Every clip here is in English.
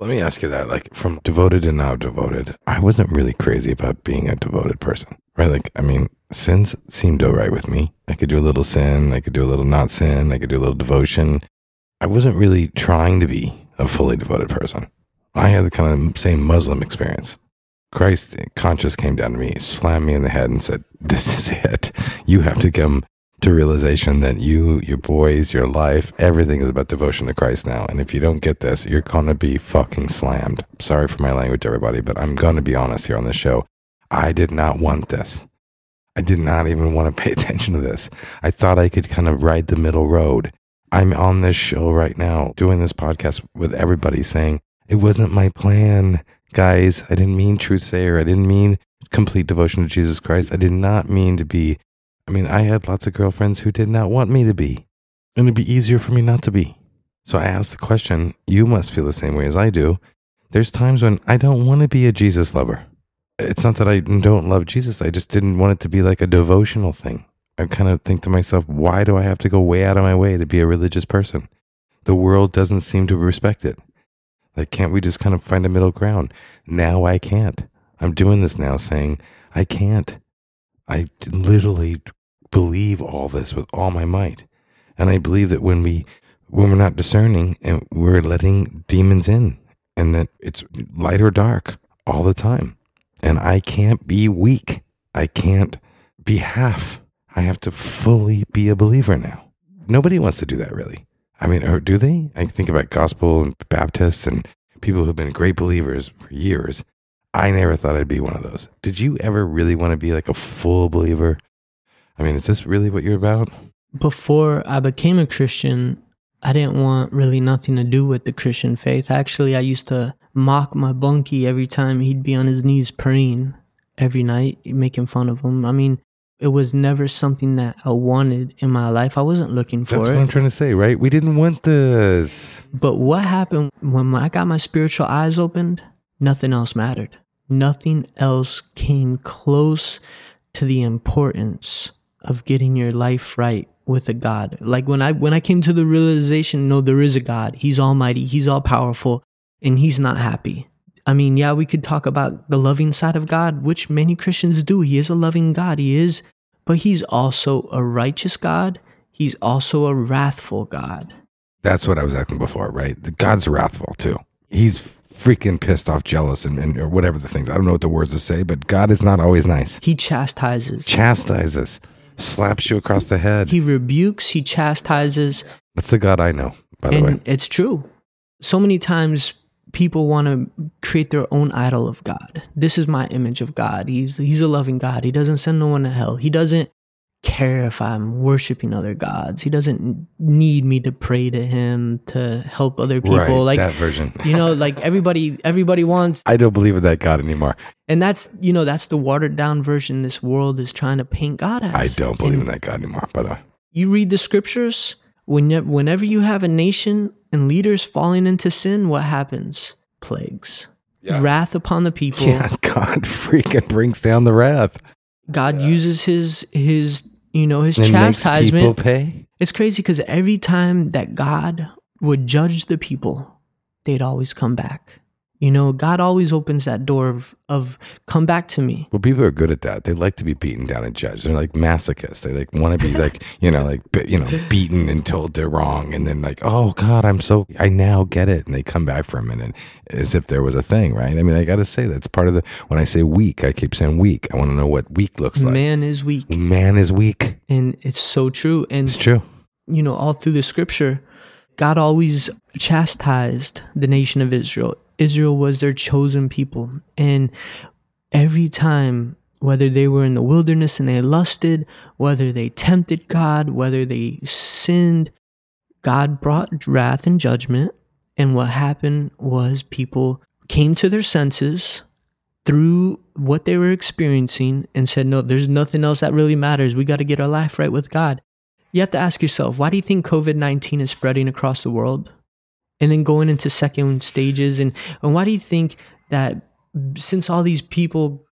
Let me ask you that. Like from devoted to now devoted, I wasn't really crazy about being a devoted person, right? Like, I mean, sins seemed all right with me. I could do a little sin, I could do a little not sin, I could do a little devotion. I wasn't really trying to be a fully devoted person. I had the kind of same Muslim experience. Christ conscious came down to me, slammed me in the head, and said, This is it. You have to come to realization that you, your boys, your life, everything is about devotion to Christ now. And if you don't get this, you're going to be fucking slammed. Sorry for my language, everybody, but I'm going to be honest here on this show. I did not want this. I did not even want to pay attention to this. I thought I could kind of ride the middle road. I'm on this show right now doing this podcast with everybody saying, it wasn't my plan, guys. I didn't mean truth sayer. I didn't mean complete devotion to Jesus Christ. I did not mean to be I mean, I had lots of girlfriends who did not want me to be, and it'd be easier for me not to be. So I asked the question you must feel the same way as I do. There's times when I don't want to be a Jesus lover. It's not that I don't love Jesus, I just didn't want it to be like a devotional thing. I kind of think to myself, why do I have to go way out of my way to be a religious person? The world doesn't seem to respect it. Like, can't we just kind of find a middle ground? Now I can't. I'm doing this now saying, I can't. I literally believe all this with all my might. And I believe that when we when we're not discerning and we're letting demons in and that it's light or dark all the time. And I can't be weak. I can't be half. I have to fully be a believer now. Nobody wants to do that really. I mean, or do they? I think about gospel and Baptists and people who've been great believers for years. I never thought I'd be one of those. Did you ever really want to be like a full believer? I mean, is this really what you're about? Before I became a Christian, I didn't want really nothing to do with the Christian faith. Actually, I used to mock my bunkie every time he'd be on his knees praying every night, making fun of him. I mean, it was never something that I wanted in my life. I wasn't looking for it. That's it. what I'm trying to say, right? We didn't want this. But what happened when I got my spiritual eyes opened? Nothing else mattered. Nothing else came close to the importance of getting your life right with a God. Like when I when I came to the realization, no, there is a God. He's almighty, he's all powerful, and he's not happy. I mean, yeah, we could talk about the loving side of God, which many Christians do. He is a loving God. He is, but he's also a righteous God. He's also a wrathful God. That's what I was asking before, right? The God's wrathful too. He's freaking pissed off, jealous, and, and or whatever the things. I don't know what the words to say, but God is not always nice. He chastises. Chastises slaps you across the head. He rebukes, he chastises. That's the God I know, by the way. it's true. So many times people want to create their own idol of God. This is my image of God. He's he's a loving God. He doesn't send no one to hell. He doesn't care if I'm worshiping other gods. He doesn't need me to pray to him to help other people. Right, like that version. you know, like everybody everybody wants I don't believe in that God anymore. and that's you know, that's the watered down version this world is trying to paint God as. I don't believe And in that God anymore, by the way. you read the scriptures whenever, whenever you have a nation and leaders falling into sin what happens plagues Yeah. wrath upon the people Yeah, God freaking brings down the wrath god uses his his you know his people chastisement pay. it's crazy because every time that god would judge the people they'd always come back you know god always opens that door of, of come back to me Well, people are good at that. They like to be beaten down and judged. They're like masochists. They like want to be like, you know, like be- you know, beaten and told they're wrong, and then like, oh God, I'm so I now get it, and they come back for a minute as if there was a thing, right? I mean, I got to say that's part of the. When I say weak, I keep saying weak. I want to know what weak looks like. man is weak Man is weak. and it's so true and It's true. you know, all through the scripture, God always chastised the nation of Israel. Israel was their chosen people. And every time, whether they were in the wilderness and they lusted, whether they tempted God, whether they sinned, God brought wrath and judgment. And what happened was people came to their senses through what they were experiencing and said, No, there's nothing else that really matters. We got to get our life right with God. You have to ask yourself, why do you think COVID 19 is spreading across the world? And then going into second stages. And, and why do you think that since all these people,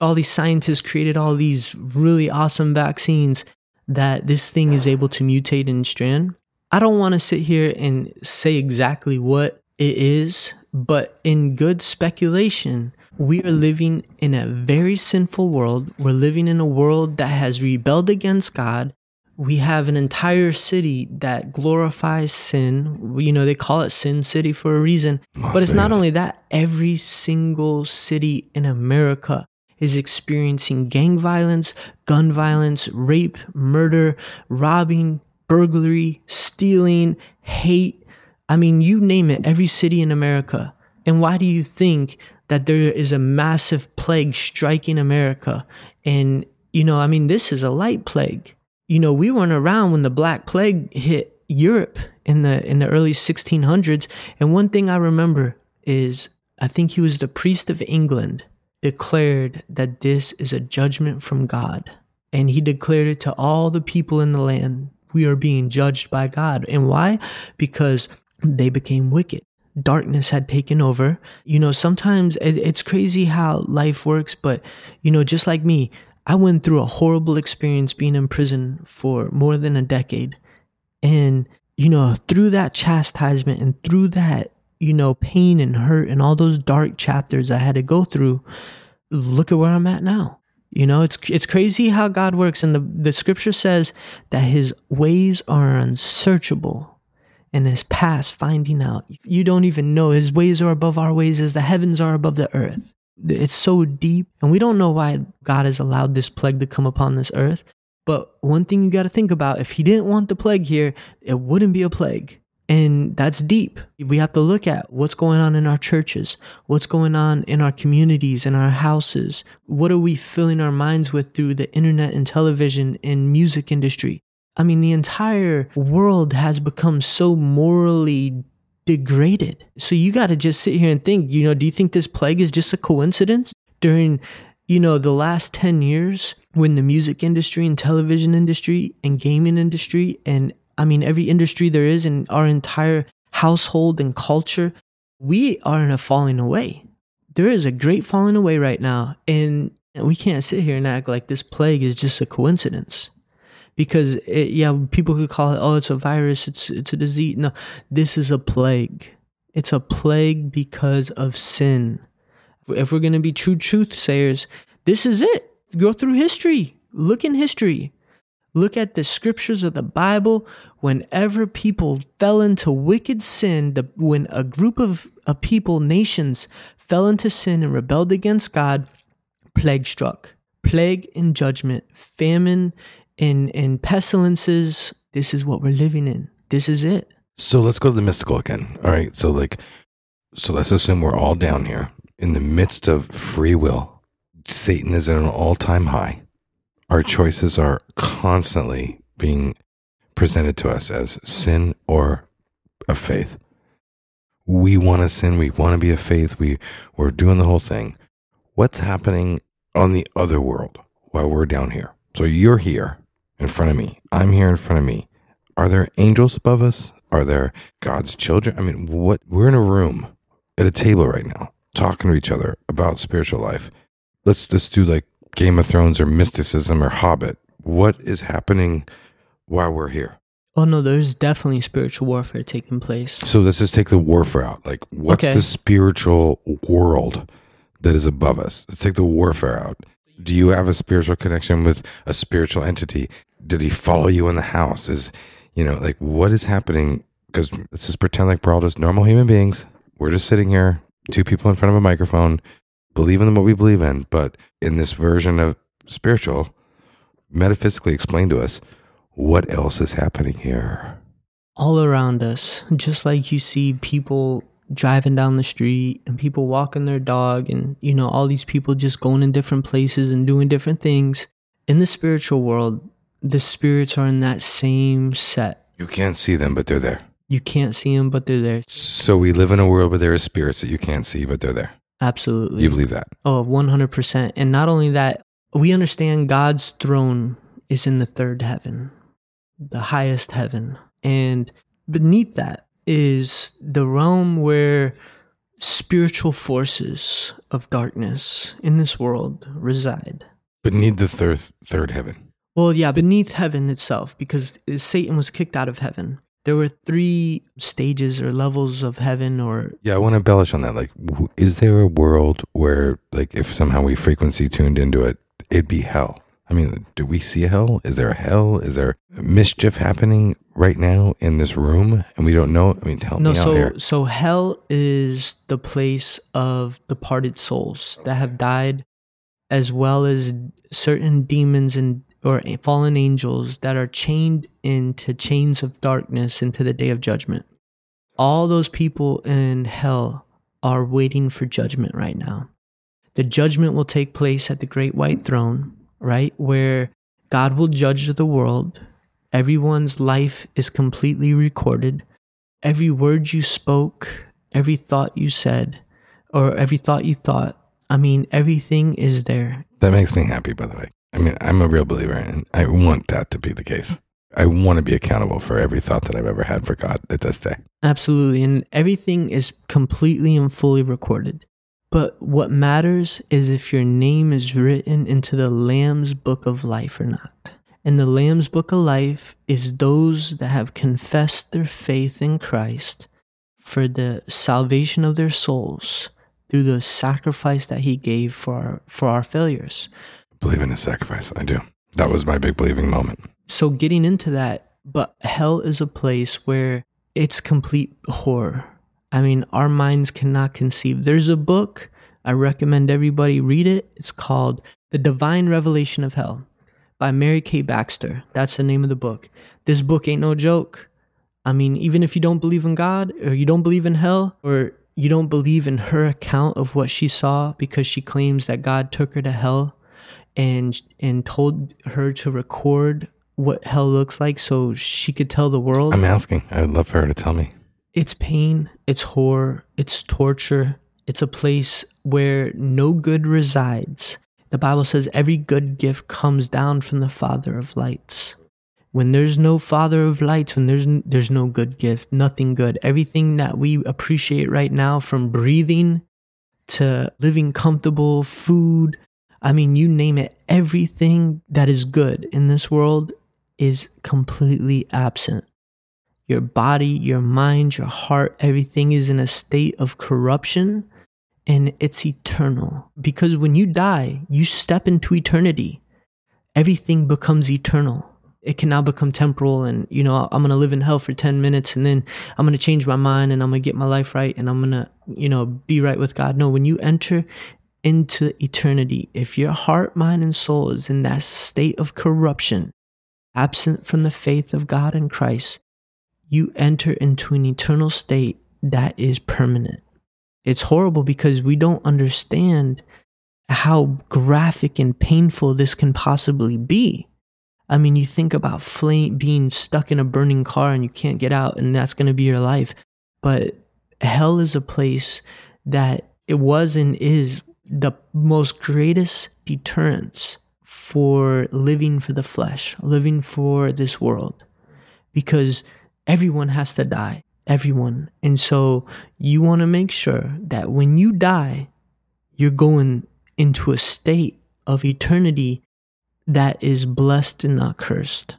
all these scientists created all these really awesome vaccines, that this thing is able to mutate and strand? I don't want to sit here and say exactly what it is, but in good speculation, we are living in a very sinful world. We're living in a world that has rebelled against God. We have an entire city that glorifies sin. You know, they call it Sin City for a reason. Las but it's not only that, every single city in America is experiencing gang violence, gun violence, rape, murder, robbing, burglary, stealing, hate. I mean, you name it, every city in America. And why do you think that there is a massive plague striking America? And, you know, I mean, this is a light plague. You know, we weren't around when the Black Plague hit Europe in the in the early 1600s. And one thing I remember is I think he was the priest of England declared that this is a judgment from God. And he declared it to all the people in the land. We are being judged by God. And why? Because they became wicked. Darkness had taken over. You know, sometimes it's crazy how life works, but, you know, just like me, I went through a horrible experience being in prison for more than a decade. And, you know, through that chastisement and through that, you know, pain and hurt and all those dark chapters I had to go through, look at where I'm at now. You know, it's it's crazy how God works. And the, the scripture says that his ways are unsearchable and his past finding out. You don't even know his ways are above our ways as the heavens are above the earth. It's so deep. And we don't know why God has allowed this plague to come upon this earth. But one thing you got to think about if he didn't want the plague here, it wouldn't be a plague. And that's deep. We have to look at what's going on in our churches, what's going on in our communities, in our houses. What are we filling our minds with through the internet and television and music industry? I mean, the entire world has become so morally degraded. So you got to just sit here and think, you know, do you think this plague is just a coincidence? During, you know, the last 10 years when the music industry and television industry and gaming industry and I mean, every industry there is in our entire household and culture, we are in a falling away. There is a great falling away right now. And we can't sit here and act like this plague is just a coincidence. Because, it, yeah, people could call it, oh, it's a virus, it's, it's a disease. No, this is a plague. It's a plague because of sin. If we're going to be true truth sayers, this is it. Go through history, look in history. Look at the scriptures of the Bible. Whenever people fell into wicked sin, the, when a group of, of people, nations, fell into sin and rebelled against God, plague struck. Plague and judgment, famine and, and pestilences. This is what we're living in. This is it. So let's go to the mystical again. All right. So like, so let's assume we're all down here in the midst of free will. Satan is at an all time high. Our choices are constantly being presented to us as sin or a faith. We want to sin. We want to be a faith. We, we're doing the whole thing. What's happening on the other world while we're down here? So you're here in front of me. I'm here in front of me. Are there angels above us? Are there God's children? I mean, what? We're in a room at a table right now talking to each other about spiritual life. Let's let's do like Game of Thrones or mysticism or Hobbit. What is happening while we're here? Oh no, there's definitely spiritual warfare taking place. So let's just take the warfare out. Like, what's Okay. the spiritual world that is above us? Let's take the warfare out. Do you have a spiritual connection with a spiritual entity? Did he follow you in the house? Is, you know, like what is happening? Because let's just pretend like we're all just normal human beings. We're just sitting here, two people in front of a microphone, believing in what we believe in. But in this version of spiritual, metaphysically explain to us what else is happening here. all around us, just like you see people driving down the street and people walking their dog, and you know, all these people just going in different places and doing different things. In the spiritual world, the spirits are in that same set. You can't see them, but they're there. You can't see them, but they're there. So we live in a world where there are spirits that you can't see, but they're there. Absolutely. You believe that? Oh, 100%. And not only that, we understand God's throne is in the third heaven, the highest heaven. And beneath that is the realm where spiritual forces of darkness in this world reside. But need the third third heaven. Well, yeah, beneath heaven itself, because Satan was kicked out of heaven. there were three stages or levels of heaven or Yeah, I want to embellish on that. Like, is there a world where, like, if somehow we frequency tuned into it, it'd be hell? I mean, do we see a hell? Is there a hell? Is there mischief happening right now in this room and we don't know? I mean, help no me out so here. so hell is the place of departed souls that have died as well as certain demons and or fallen angels that are chained into chains of darkness into the day of judgment all those people in hell are waiting for judgment right now the judgment will take place at the great white throne right where god will judge the world everyone's life is completely recorded every word you spoke, every thought you said, or every thought you thought, I mean, everything is there. That makes me happy, by the way. I mean, I'm a real believer and I want that to be the case. I want to be accountable for every thought that I've ever had for God at this day. Absolutely. And everything is completely and fully recorded. But what matters is if your name is written into the Lamb's book of life or not. And the Lamb's book of life is those that have confessed their faith in Christ for the salvation of their souls through the sacrifice that he gave for our, for our failures. Believe in his sacrifice. I do. That was my big believing moment. So getting into that, but hell is a place where it's complete horror. I mean, our minds cannot conceive. There's a book I recommend everybody read it. It's called The Divine Revelation of Hell by Mary Kay Baxter. That's the name of the book. This book ain't no joke. I mean, even if you don't believe in God or you don't believe in hell or you don't believe in her account of what she saw because she claims that God took her to hell and and told her to record what hell looks like so she could tell the world. I'm asking. I'd love for her to tell me. It's pain, it's horror, it's torture. It's a place where no good resides. The Bible says every good gift comes down from the Father of lights. When there's no Father of lights, when there's there's no good gift, nothing good. Everything that we appreciate right now from breathing to living comfortable, food, I mean you name it, everything that is good in this world is completely absent your body, your mind, your heart, everything is in a state of corruption and it's eternal. Because when you die, you step into eternity. Everything becomes eternal. It can now become temporal, and you know, I'm gonna live in hell for 10 minutes and then I'm gonna change my mind and I'm gonna get my life right and I'm gonna, you know, be right with God. No, when you enter into eternity, if your heart, mind, and soul is in that state of corruption, absent from the faith of God and Christ, you enter into an eternal state that is permanent. It's horrible because we don't understand how graphic and painful this can possibly be. I mean, you think about flame being stuck in a burning car and you can't get out, and that's going to be your life. But hell is a place that it was and is the most greatest deterrence for living for the flesh, living for this world. Because everyone has to die. Everyone. And so you want to make sure that when you die you're going into a state of eternity that is blessed and not cursed